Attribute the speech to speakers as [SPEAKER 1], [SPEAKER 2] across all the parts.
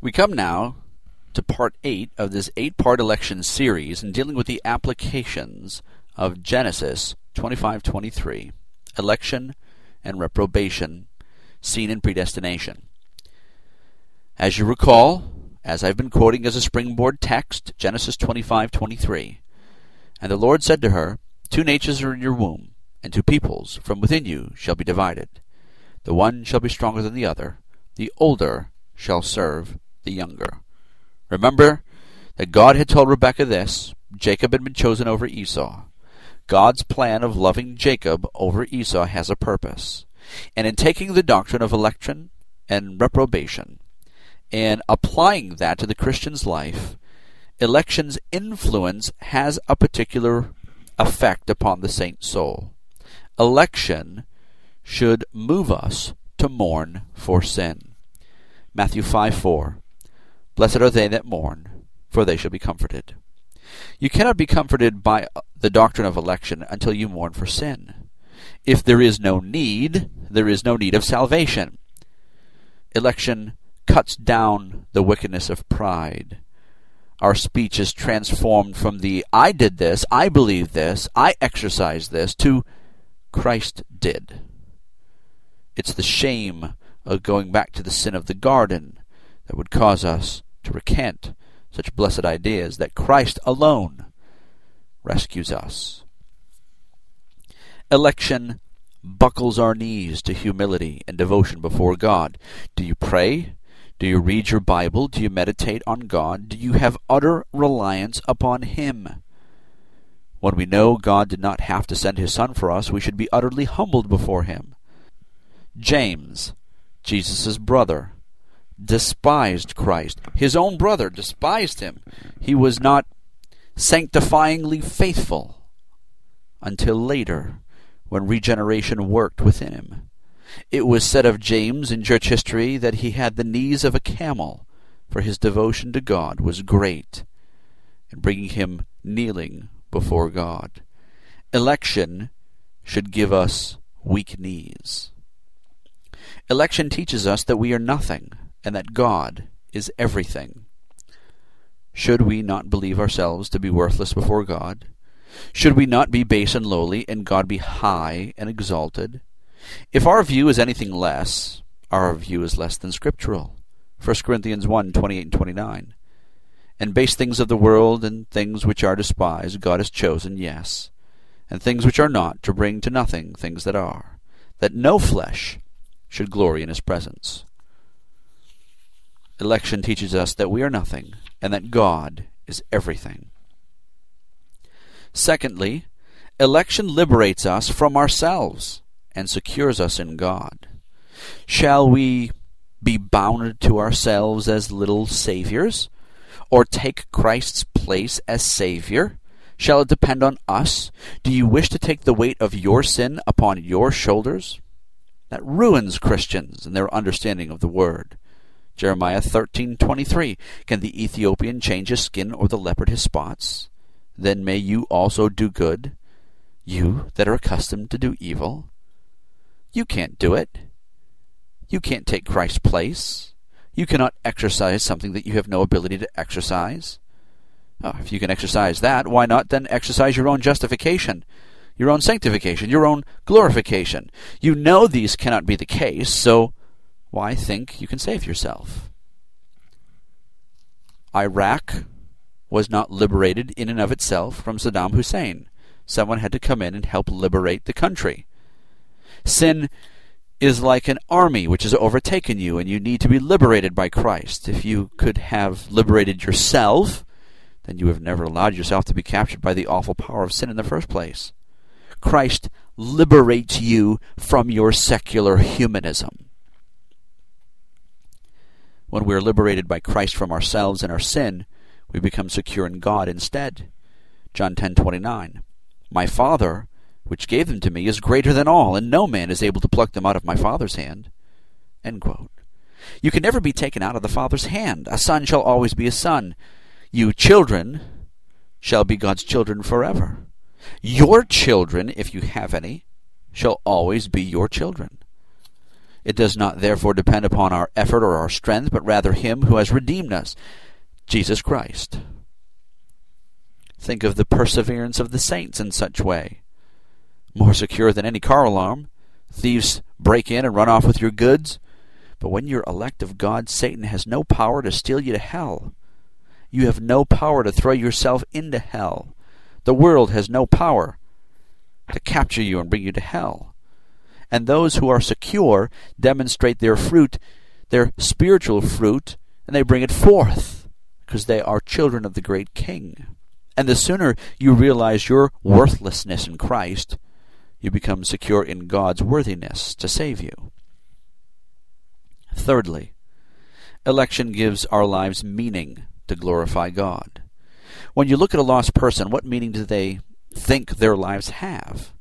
[SPEAKER 1] We come now to part 8 of this eight part election series and dealing with the applications of Genesis 25:23, election and reprobation seen in predestination. As you recall, as I've been quoting as a springboard text, Genesis 25:23, and the Lord said to her, Two natures are in your womb, and two peoples from within you shall be divided. The one shall be stronger than the other, the older shall serve the younger. Remember that God had told Rebekah this Jacob had been chosen over Esau. God's plan of loving Jacob over Esau has a purpose. And in taking the doctrine of election and reprobation and applying that to the Christian's life, election's influence has a particular effect upon the saint's soul. Election should move us to mourn for sin. Matthew 5 4. Blessed are they that mourn, for they shall be comforted. You cannot be comforted by uh, the doctrine of election until you mourn for sin. If there is no need, there is no need of salvation. Election cuts down the wickedness of pride. Our speech is transformed from the I did this, I believe this, I exercise this, to Christ did. It's the shame of going back to the sin of the garden that would cause us to recant such blessed ideas that Christ alone rescues us. Election buckles our knees to humility and devotion before God. Do you pray? Do you read your Bible? Do you meditate on God? Do you have utter reliance upon Him? When we know God did not have to send His Son for us, we should be utterly humbled before Him. James, Jesus' brother, despised Christ. His own brother despised him. He was not sanctifyingly faithful until later when regeneration worked within him. It was said of James in church history that he had the knees of a camel, for his devotion to God was great in bringing him kneeling before God. Election should give us weak knees. Election teaches us that we are nothing and that God is everything. Should we not believe ourselves to be worthless before God? Should we not be base and lowly, and God be high and exalted? If our view is anything less, our view is less than scriptural. 1 Corinthians 1 28 and 29. And base things of the world and things which are despised God has chosen, yes, and things which are not, to bring to nothing things that are, that no flesh should glory in his presence. Election teaches us that we are nothing and that God is everything. Secondly, election liberates us from ourselves and secures us in God. Shall we be bound to ourselves as little saviors, or take Christ's place as Savior? Shall it depend on us? Do you wish to take the weight of your sin upon your shoulders? That ruins Christians and their understanding of the Word. Jeremiah 13:23 Can the Ethiopian change his skin or the leopard his spots? Then may you also do good, you that are accustomed to do evil. You can't do it. You can't take Christ's place. You cannot exercise something that you have no ability to exercise. Oh, if you can exercise that, why not then exercise your own justification, your own sanctification, your own glorification? You know these cannot be the case, so why think you can save yourself? Iraq was not liberated in and of itself from Saddam Hussein. Someone had to come in and help liberate the country. Sin is like an army which has overtaken you, and you need to be liberated by Christ. If you could have liberated yourself, then you have never allowed yourself to be captured by the awful power of sin in the first place. Christ liberates you from your secular humanism when we are liberated by Christ from ourselves and our sin, we become secure in God instead. John 10:29. My Father, which gave them to me, is greater than all, and no man is able to pluck them out of my Father's hand. You can never be taken out of the Father's hand. A son shall always be a son. You children shall be God's children forever. Your children, if you have any, shall always be your children. It does not therefore depend upon our effort or our strength, but rather Him who has redeemed us, Jesus Christ. Think of the perseverance of the saints in such way. More secure than any car alarm. Thieves break in and run off with your goods. But when you're elect of God, Satan has no power to steal you to hell. You have no power to throw yourself into hell. The world has no power to capture you and bring you to hell. And those who are secure demonstrate their fruit, their spiritual fruit, and they bring it forth, because they are children of the great King. And the sooner you realize your worthlessness in Christ, you become secure in God's worthiness to save you. Thirdly, election gives our lives meaning to glorify God. When you look at a lost person, what meaning do they think their lives have?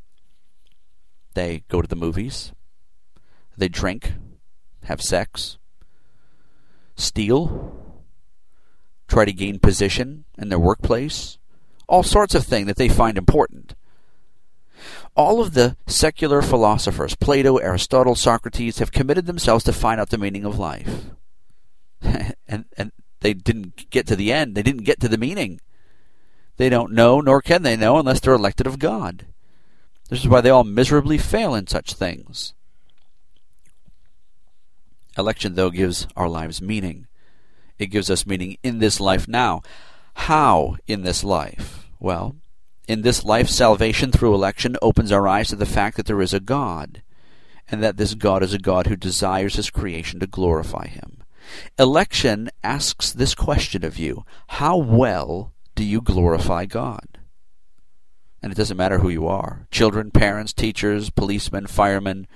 [SPEAKER 1] They go to the movies, they drink, have sex, steal, try to gain position in their workplace, all sorts of things that they find important. All of the secular philosophers, Plato, Aristotle, Socrates, have committed themselves to find out the meaning of life. and, and they didn't get to the end. They didn't get to the meaning. They don't know, nor can they know, unless they're elected of God. This is why they all miserably fail in such things. Election, though, gives our lives meaning. It gives us meaning in this life now. How in this life? Well, in this life, salvation through election opens our eyes to the fact that there is a God, and that this God is a God who desires his creation to glorify him. Election asks this question of you How well do you glorify God? And it doesn't matter who you are children, parents, teachers, policemen, firemen,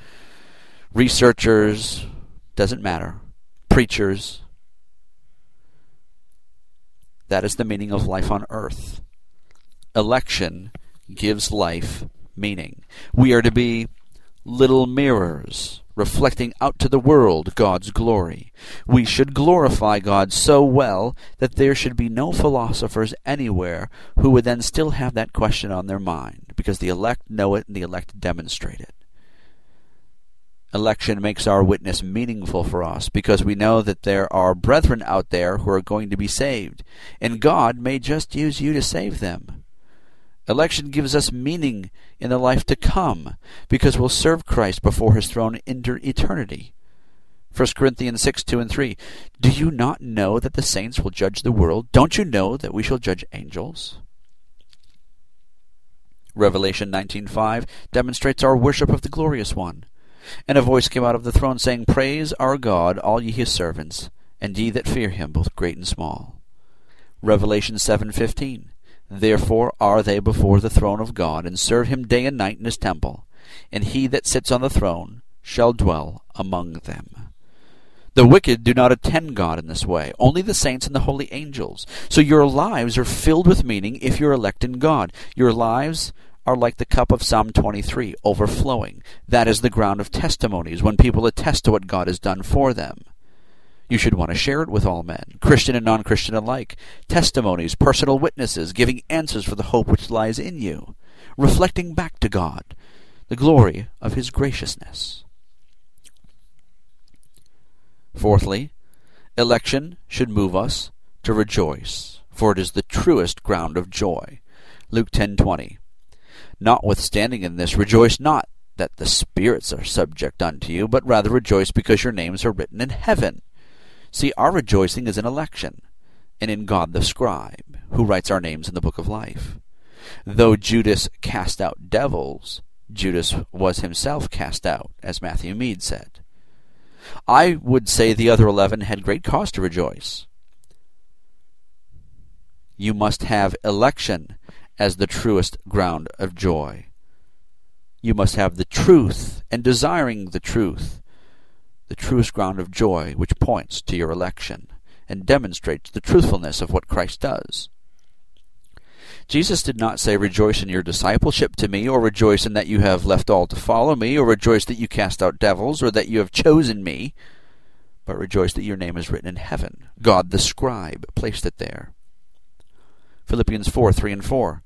[SPEAKER 1] researchers, doesn't matter. Preachers. That is the meaning of life on earth. Election gives life meaning. We are to be little mirrors reflecting out to the world God's glory. We should glorify God so well that there should be no philosophers anywhere who would then still have that question on their mind, because the elect know it and the elect demonstrate it. Election makes our witness meaningful for us because we know that there are brethren out there who are going to be saved, and God may just use you to save them. Election gives us meaning in the life to come because we'll serve Christ before his throne into eternity. 1 Corinthians 6 2 and 3. Do you not know that the saints will judge the world? Don't you know that we shall judge angels? Revelation 19:5 demonstrates our worship of the glorious one. And a voice came out of the throne saying, Praise our God, all ye his servants, and ye that fear him, both great and small. Revelation 7:15 Therefore are they before the throne of God, and serve him day and night in his temple, and he that sits on the throne shall dwell among them. The wicked do not attend God in this way, only the saints and the holy angels. So your lives are filled with meaning if you're elect in God. Your lives are like the cup of Psalm 23, overflowing. That is the ground of testimonies, when people attest to what God has done for them. You should want to share it with all men, Christian and non Christian alike. Testimonies, personal witnesses, giving answers for the hope which lies in you, reflecting back to God the glory of His graciousness. Fourthly, election should move us to rejoice, for it is the truest ground of joy. Luke 10:20. Notwithstanding in this, rejoice not that the spirits are subject unto you, but rather rejoice because your names are written in heaven. See, our rejoicing is in election, and in God the scribe, who writes our names in the book of life. Though Judas cast out devils, Judas was himself cast out, as Matthew Meade said. I would say the other eleven had great cause to rejoice. You must have election as the truest ground of joy. You must have the truth and desiring the truth the truest ground of joy which points to your election and demonstrates the truthfulness of what Christ does. Jesus did not say, Rejoice in your discipleship to me, or rejoice in that you have left all to follow me, or rejoice that you cast out devils, or that you have chosen me, but rejoice that your name is written in heaven. God the scribe placed it there. Philippians 4 3 and 4.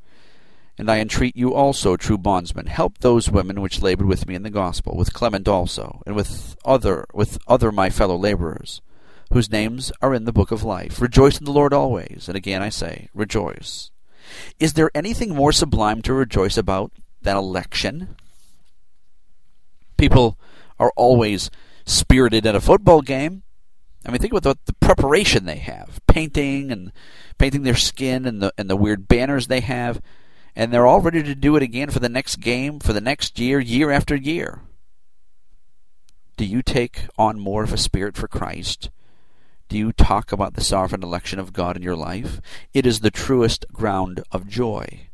[SPEAKER 1] And I entreat you also, true bondsmen, help those women which labored with me in the gospel, with Clement also, and with other with other my fellow laborers, whose names are in the book of life. Rejoice in the Lord always, and again I say, rejoice. Is there anything more sublime to rejoice about than election? People are always spirited at a football game. I mean, think about the, the preparation they have, painting and painting their skin and the and the weird banners they have, and they're all ready to do it again for the next game, for the next year, year after year. Do you take on more of a spirit for Christ? Do you talk about the sovereign election of God in your life? It is the truest ground of joy.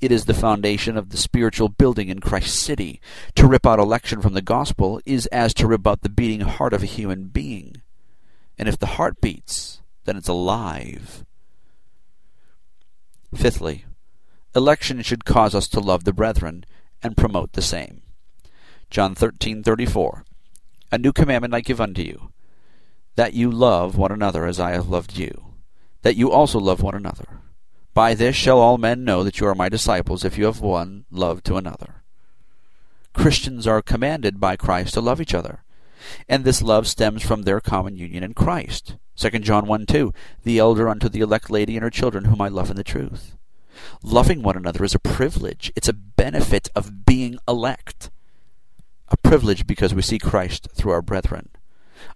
[SPEAKER 1] It is the foundation of the spiritual building in Christ's city. To rip out election from the gospel is as to rip out the beating heart of a human being. And if the heart beats, then it's alive. Fifthly, election should cause us to love the brethren and promote the same. John 13:34 A new commandment I give unto you that you love one another as I have loved you that you also love one another. By this shall all men know that you are my disciples if you have one love to another. Christians are commanded by Christ to love each other and this love stems from their common union in Christ. 2 John 1 2 The elder unto the elect lady and her children whom I love in the truth Loving one another is a privilege. It's a benefit of being elect. A privilege because we see Christ through our brethren.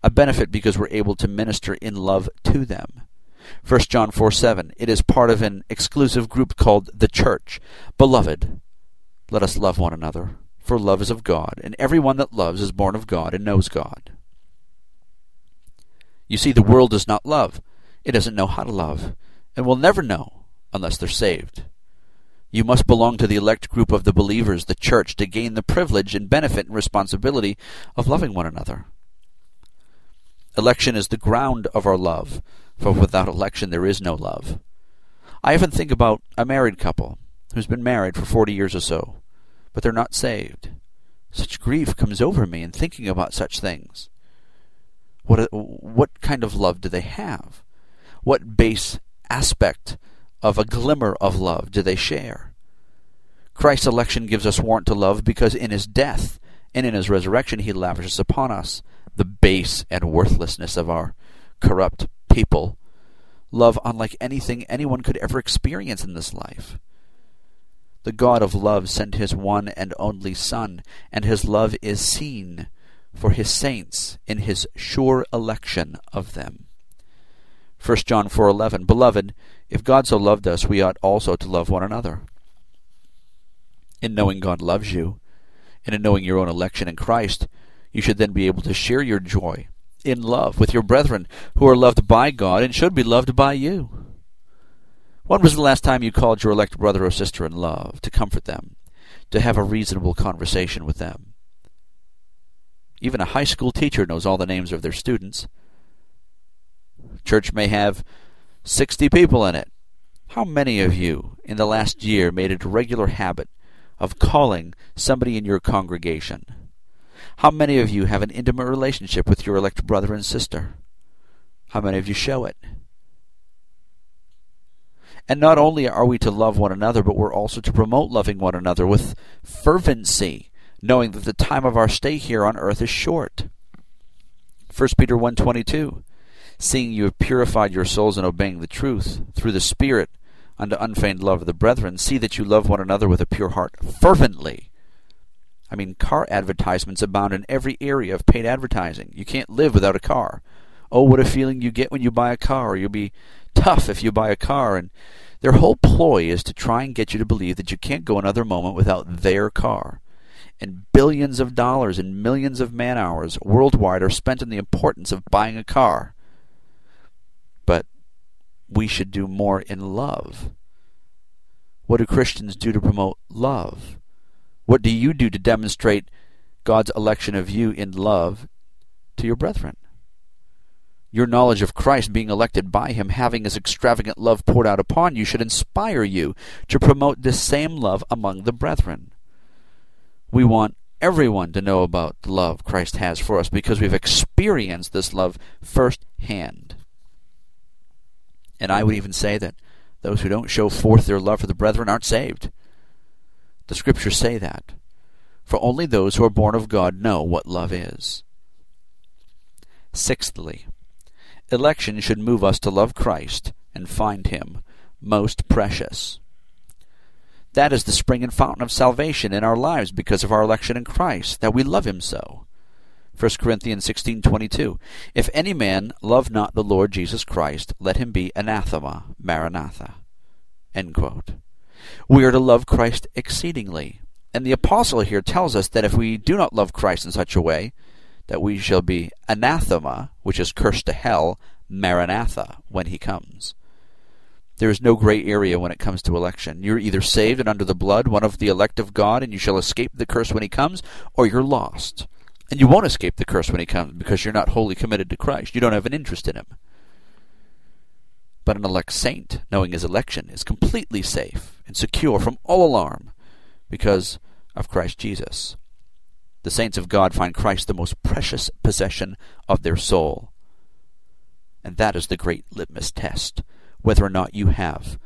[SPEAKER 1] A benefit because we're able to minister in love to them. 1 John 4 7. It is part of an exclusive group called the church. Beloved, let us love one another, for love is of God, and every one that loves is born of God and knows God. You see, the world does not love. It doesn't know how to love, and will never know unless they're saved. You must belong to the elect group of the believers, the church, to gain the privilege and benefit and responsibility of loving one another. Election is the ground of our love, for without election there is no love. I often think about a married couple who's been married for forty years or so, but they're not saved. Such grief comes over me in thinking about such things. What what kind of love do they have? What base aspect of a glimmer of love do they share? Christ's election gives us warrant to love because in his death and in his resurrection he lavishes upon us the base and worthlessness of our corrupt people. Love unlike anything anyone could ever experience in this life. The God of love sent his one and only Son, and his love is seen for his saints in his sure election of them. 1 John 4:11 Beloved, if God so loved us, we ought also to love one another. In knowing God loves you, and in knowing your own election in Christ, you should then be able to share your joy in love with your brethren who are loved by God and should be loved by you. When was the last time you called your elect brother or sister in love, to comfort them, to have a reasonable conversation with them? Even a high school teacher knows all the names of their students. Church may have 60 people in it. How many of you in the last year made it a regular habit of calling somebody in your congregation? How many of you have an intimate relationship with your elect brother and sister? How many of you show it? And not only are we to love one another, but we're also to promote loving one another with fervency, knowing that the time of our stay here on earth is short. 1 Peter 1:22 seeing you have purified your souls in obeying the truth through the Spirit unto unfeigned love of the brethren, see that you love one another with a pure heart fervently. I mean, car advertisements abound in every area of paid advertising. You can't live without a car. Oh, what a feeling you get when you buy a car. You'll be tough if you buy a car. And their whole ploy is to try and get you to believe that you can't go another moment without their car. And billions of dollars and millions of man hours worldwide are spent on the importance of buying a car we should do more in love. What do Christians do to promote love? What do you do to demonstrate God's election of you in love to your brethren? Your knowledge of Christ, being elected by Him, having His extravagant love poured out upon you, should inspire you to promote this same love among the brethren. We want everyone to know about the love Christ has for us because we've experienced this love firsthand. And I would even say that those who don't show forth their love for the brethren aren't saved. The scriptures say that. For only those who are born of God know what love is. Sixthly, election should move us to love Christ and find him most precious. That is the spring and fountain of salvation in our lives because of our election in Christ, that we love him so. 1 Corinthians 16:22 If any man love not the Lord Jesus Christ let him be anathema maranatha. We are to love Christ exceedingly and the apostle here tells us that if we do not love Christ in such a way that we shall be anathema which is cursed to hell maranatha when he comes there is no gray area when it comes to election. You're either saved and under the blood, one of the elect of God, and you shall escape the curse when he comes, or you're lost. And you won't escape the curse when he comes because you're not wholly committed to Christ. You don't have an interest in him. But an elect saint, knowing his election, is completely safe and secure from all alarm because of Christ Jesus. The saints of God find Christ the most precious possession of their soul. And that is the great litmus test, whether or not you have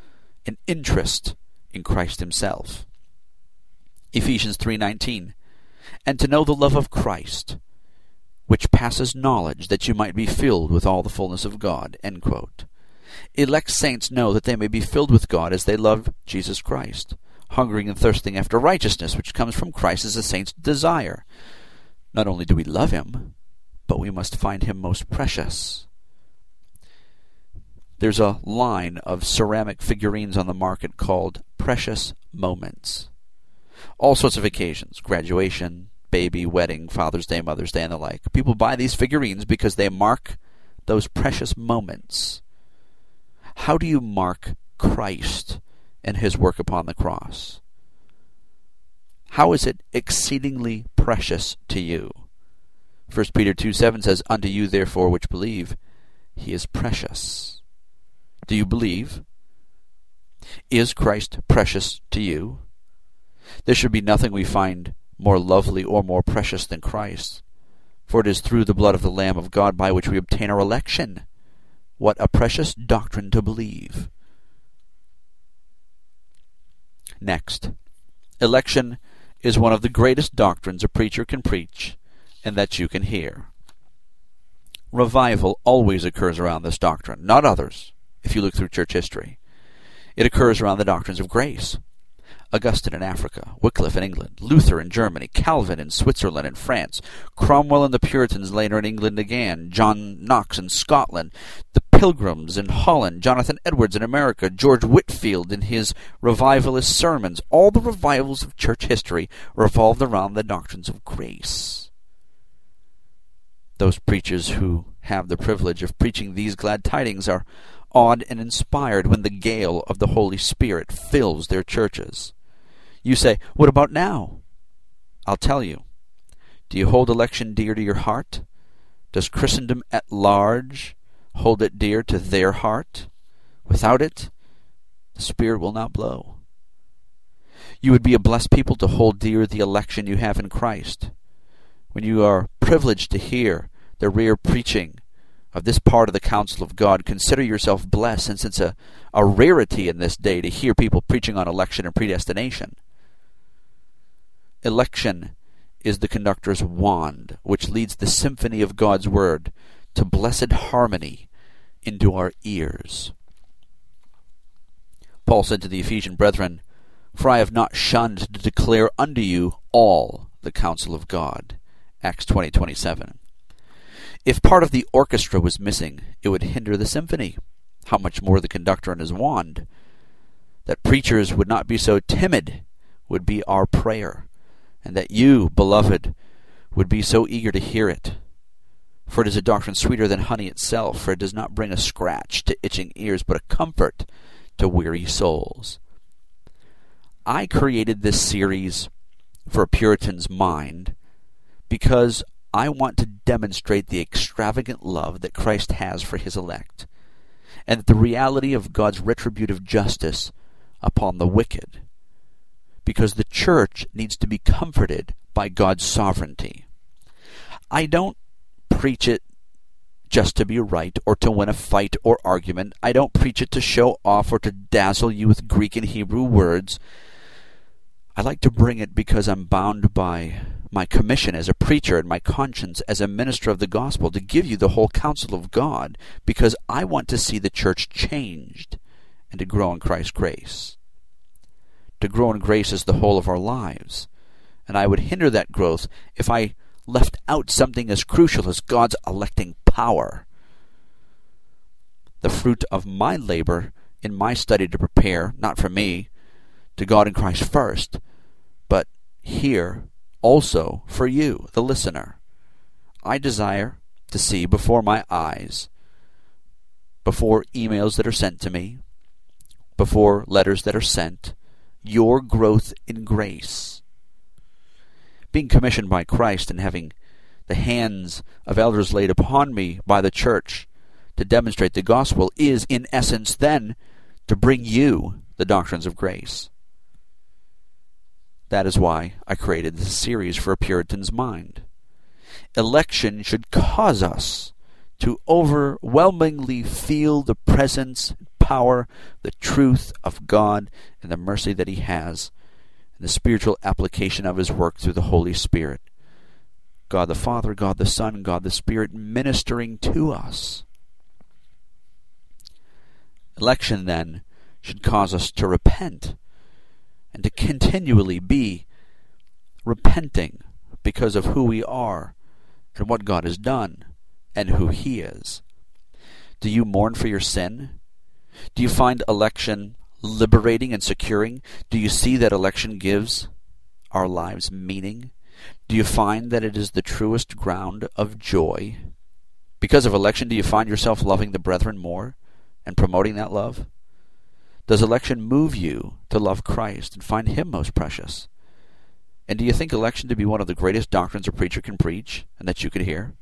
[SPEAKER 1] an interest in Christ himself. Ephesians 3:19 and to know the love of Christ, which passes knowledge, that you might be filled with all the fullness of God. Elect saints know that they may be filled with God as they love Jesus Christ. Hungering and thirsting after righteousness, which comes from Christ, is a saint's desire. Not only do we love him, but we must find him most precious. There's a line of ceramic figurines on the market called Precious Moments all sorts of occasions graduation, baby, wedding, Father's Day, Mother's Day, and the like. People buy these figurines because they mark those precious moments. How do you mark Christ and his work upon the cross? How is it exceedingly precious to you? 1 Peter 2 7 says, Unto you therefore which believe, he is precious. Do you believe? Is Christ precious to you? There should be nothing we find more lovely or more precious than Christ. For it is through the blood of the Lamb of God by which we obtain our election. What a precious doctrine to believe. Next, election is one of the greatest doctrines a preacher can preach and that you can hear. Revival always occurs around this doctrine, not others, if you look through church history. It occurs around the doctrines of grace. Augustine in Africa, Wycliffe in England, Luther in Germany, Calvin in Switzerland and France, Cromwell and the Puritans later in England again, John Knox in Scotland, the Pilgrims in Holland, Jonathan Edwards in America, George Whitefield in his revivalist sermons. All the revivals of church history revolved around the doctrines of grace. Those preachers who have the privilege of preaching these glad tidings are awed and inspired when the gale of the Holy Spirit fills their churches. You say, What about now? I'll tell you. Do you hold election dear to your heart? Does Christendom at large hold it dear to their heart? Without it, the Spirit will not blow. You would be a blessed people to hold dear the election you have in Christ. When you are privileged to hear the rare preaching of this part of the counsel of God, consider yourself blessed, since it's a, a rarity in this day to hear people preaching on election and predestination. Election is the conductor's wand, which leads the symphony of God's Word to blessed harmony into our ears. Paul said to the Ephesian brethren, For I have not shunned to declare unto you all the counsel of God. Acts 20:27. if part of the orchestra was missing, it would hinder the symphony. How much more the conductor and his wand? That preachers would not be so timid would be our prayer and that you, beloved, would be so eager to hear it. For it is a doctrine sweeter than honey itself, for it does not bring a scratch to itching ears, but a comfort to weary souls. I created this series for a Puritan's mind because I want to demonstrate the extravagant love that Christ has for his elect, and the reality of God's retributive justice upon the wicked because the church needs to be comforted by God's sovereignty. I don't preach it just to be right or to win a fight or argument. I don't preach it to show off or to dazzle you with Greek and Hebrew words. I like to bring it because I'm bound by my commission as a preacher and my conscience as a minister of the gospel to give you the whole counsel of God because I want to see the church changed and to grow in Christ's grace. To grow in grace is the whole of our lives, and I would hinder that growth if I left out something as crucial as God's electing power. The fruit of my labor in my study to prepare, not for me, to God in Christ first, but here also for you, the listener. I desire to see before my eyes, before emails that are sent to me, before letters that are sent, your growth in grace. Being commissioned by Christ and having the hands of elders laid upon me by the church to demonstrate the gospel is, in essence, then to bring you the doctrines of grace. That is why I created this series for a Puritan's mind. Election should cause us to overwhelmingly feel the presence, power, the truth of God, and the mercy that He has, and the spiritual application of His work through the Holy Spirit. God the Father, God the Son, God the Spirit ministering to us. Election, then, should cause us to repent and to continually be repenting because of who we are and what God has done and who He is. Do you mourn for your sin? Do you find election liberating and securing? Do you see that election gives our lives meaning? Do you find that it is the truest ground of joy? Because of election, do you find yourself loving the brethren more and promoting that love? Does election move you to love Christ and find Him most precious? And do you think election to be one of the greatest doctrines a preacher can preach and that you could hear?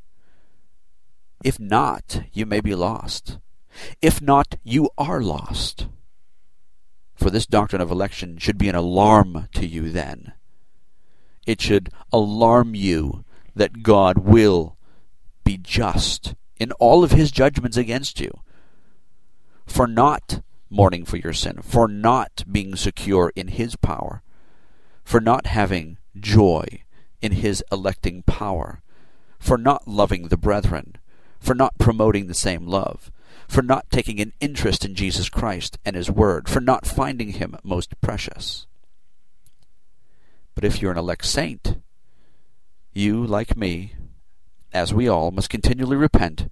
[SPEAKER 1] If not, you may be lost. If not, you are lost. For this doctrine of election should be an alarm to you then. It should alarm you that God will be just in all of his judgments against you for not mourning for your sin, for not being secure in His power, for not having joy in His electing power, for not loving the brethren, for not promoting the same love, for not taking an interest in Jesus Christ and His Word, for not finding Him most precious. But if you're an elect saint, you, like me, as we all, must continually repent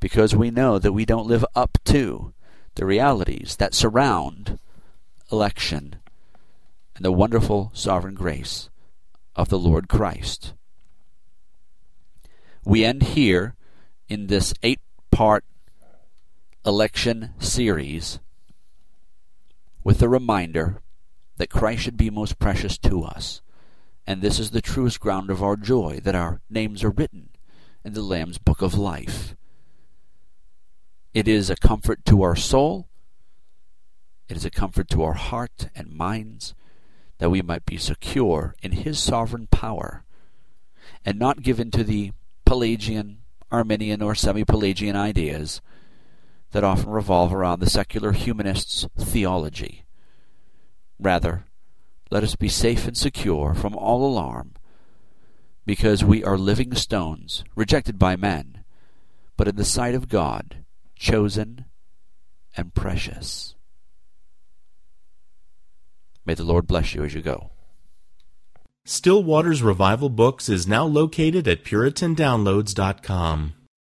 [SPEAKER 1] because we know that we don't live up to the realities that surround election and the wonderful sovereign grace of the Lord Christ. We end here in this eight part election series with a reminder that Christ should be most precious to us. And this is the truest ground of our joy that our names are written in the Lamb's book of life. It is a comfort to our soul. It is a comfort to our heart and minds that we might be secure in His sovereign power and not given to the Pelagian, Arminian, or semi Pelagian ideas that often revolve around the secular humanist's theology. Rather, let us be safe and secure from all alarm, because we are living stones, rejected by men, but in the sight of God, chosen, and precious. May the Lord bless you as you go.
[SPEAKER 2] Still Waters Revival Books is now located at PuritanDownloads.com.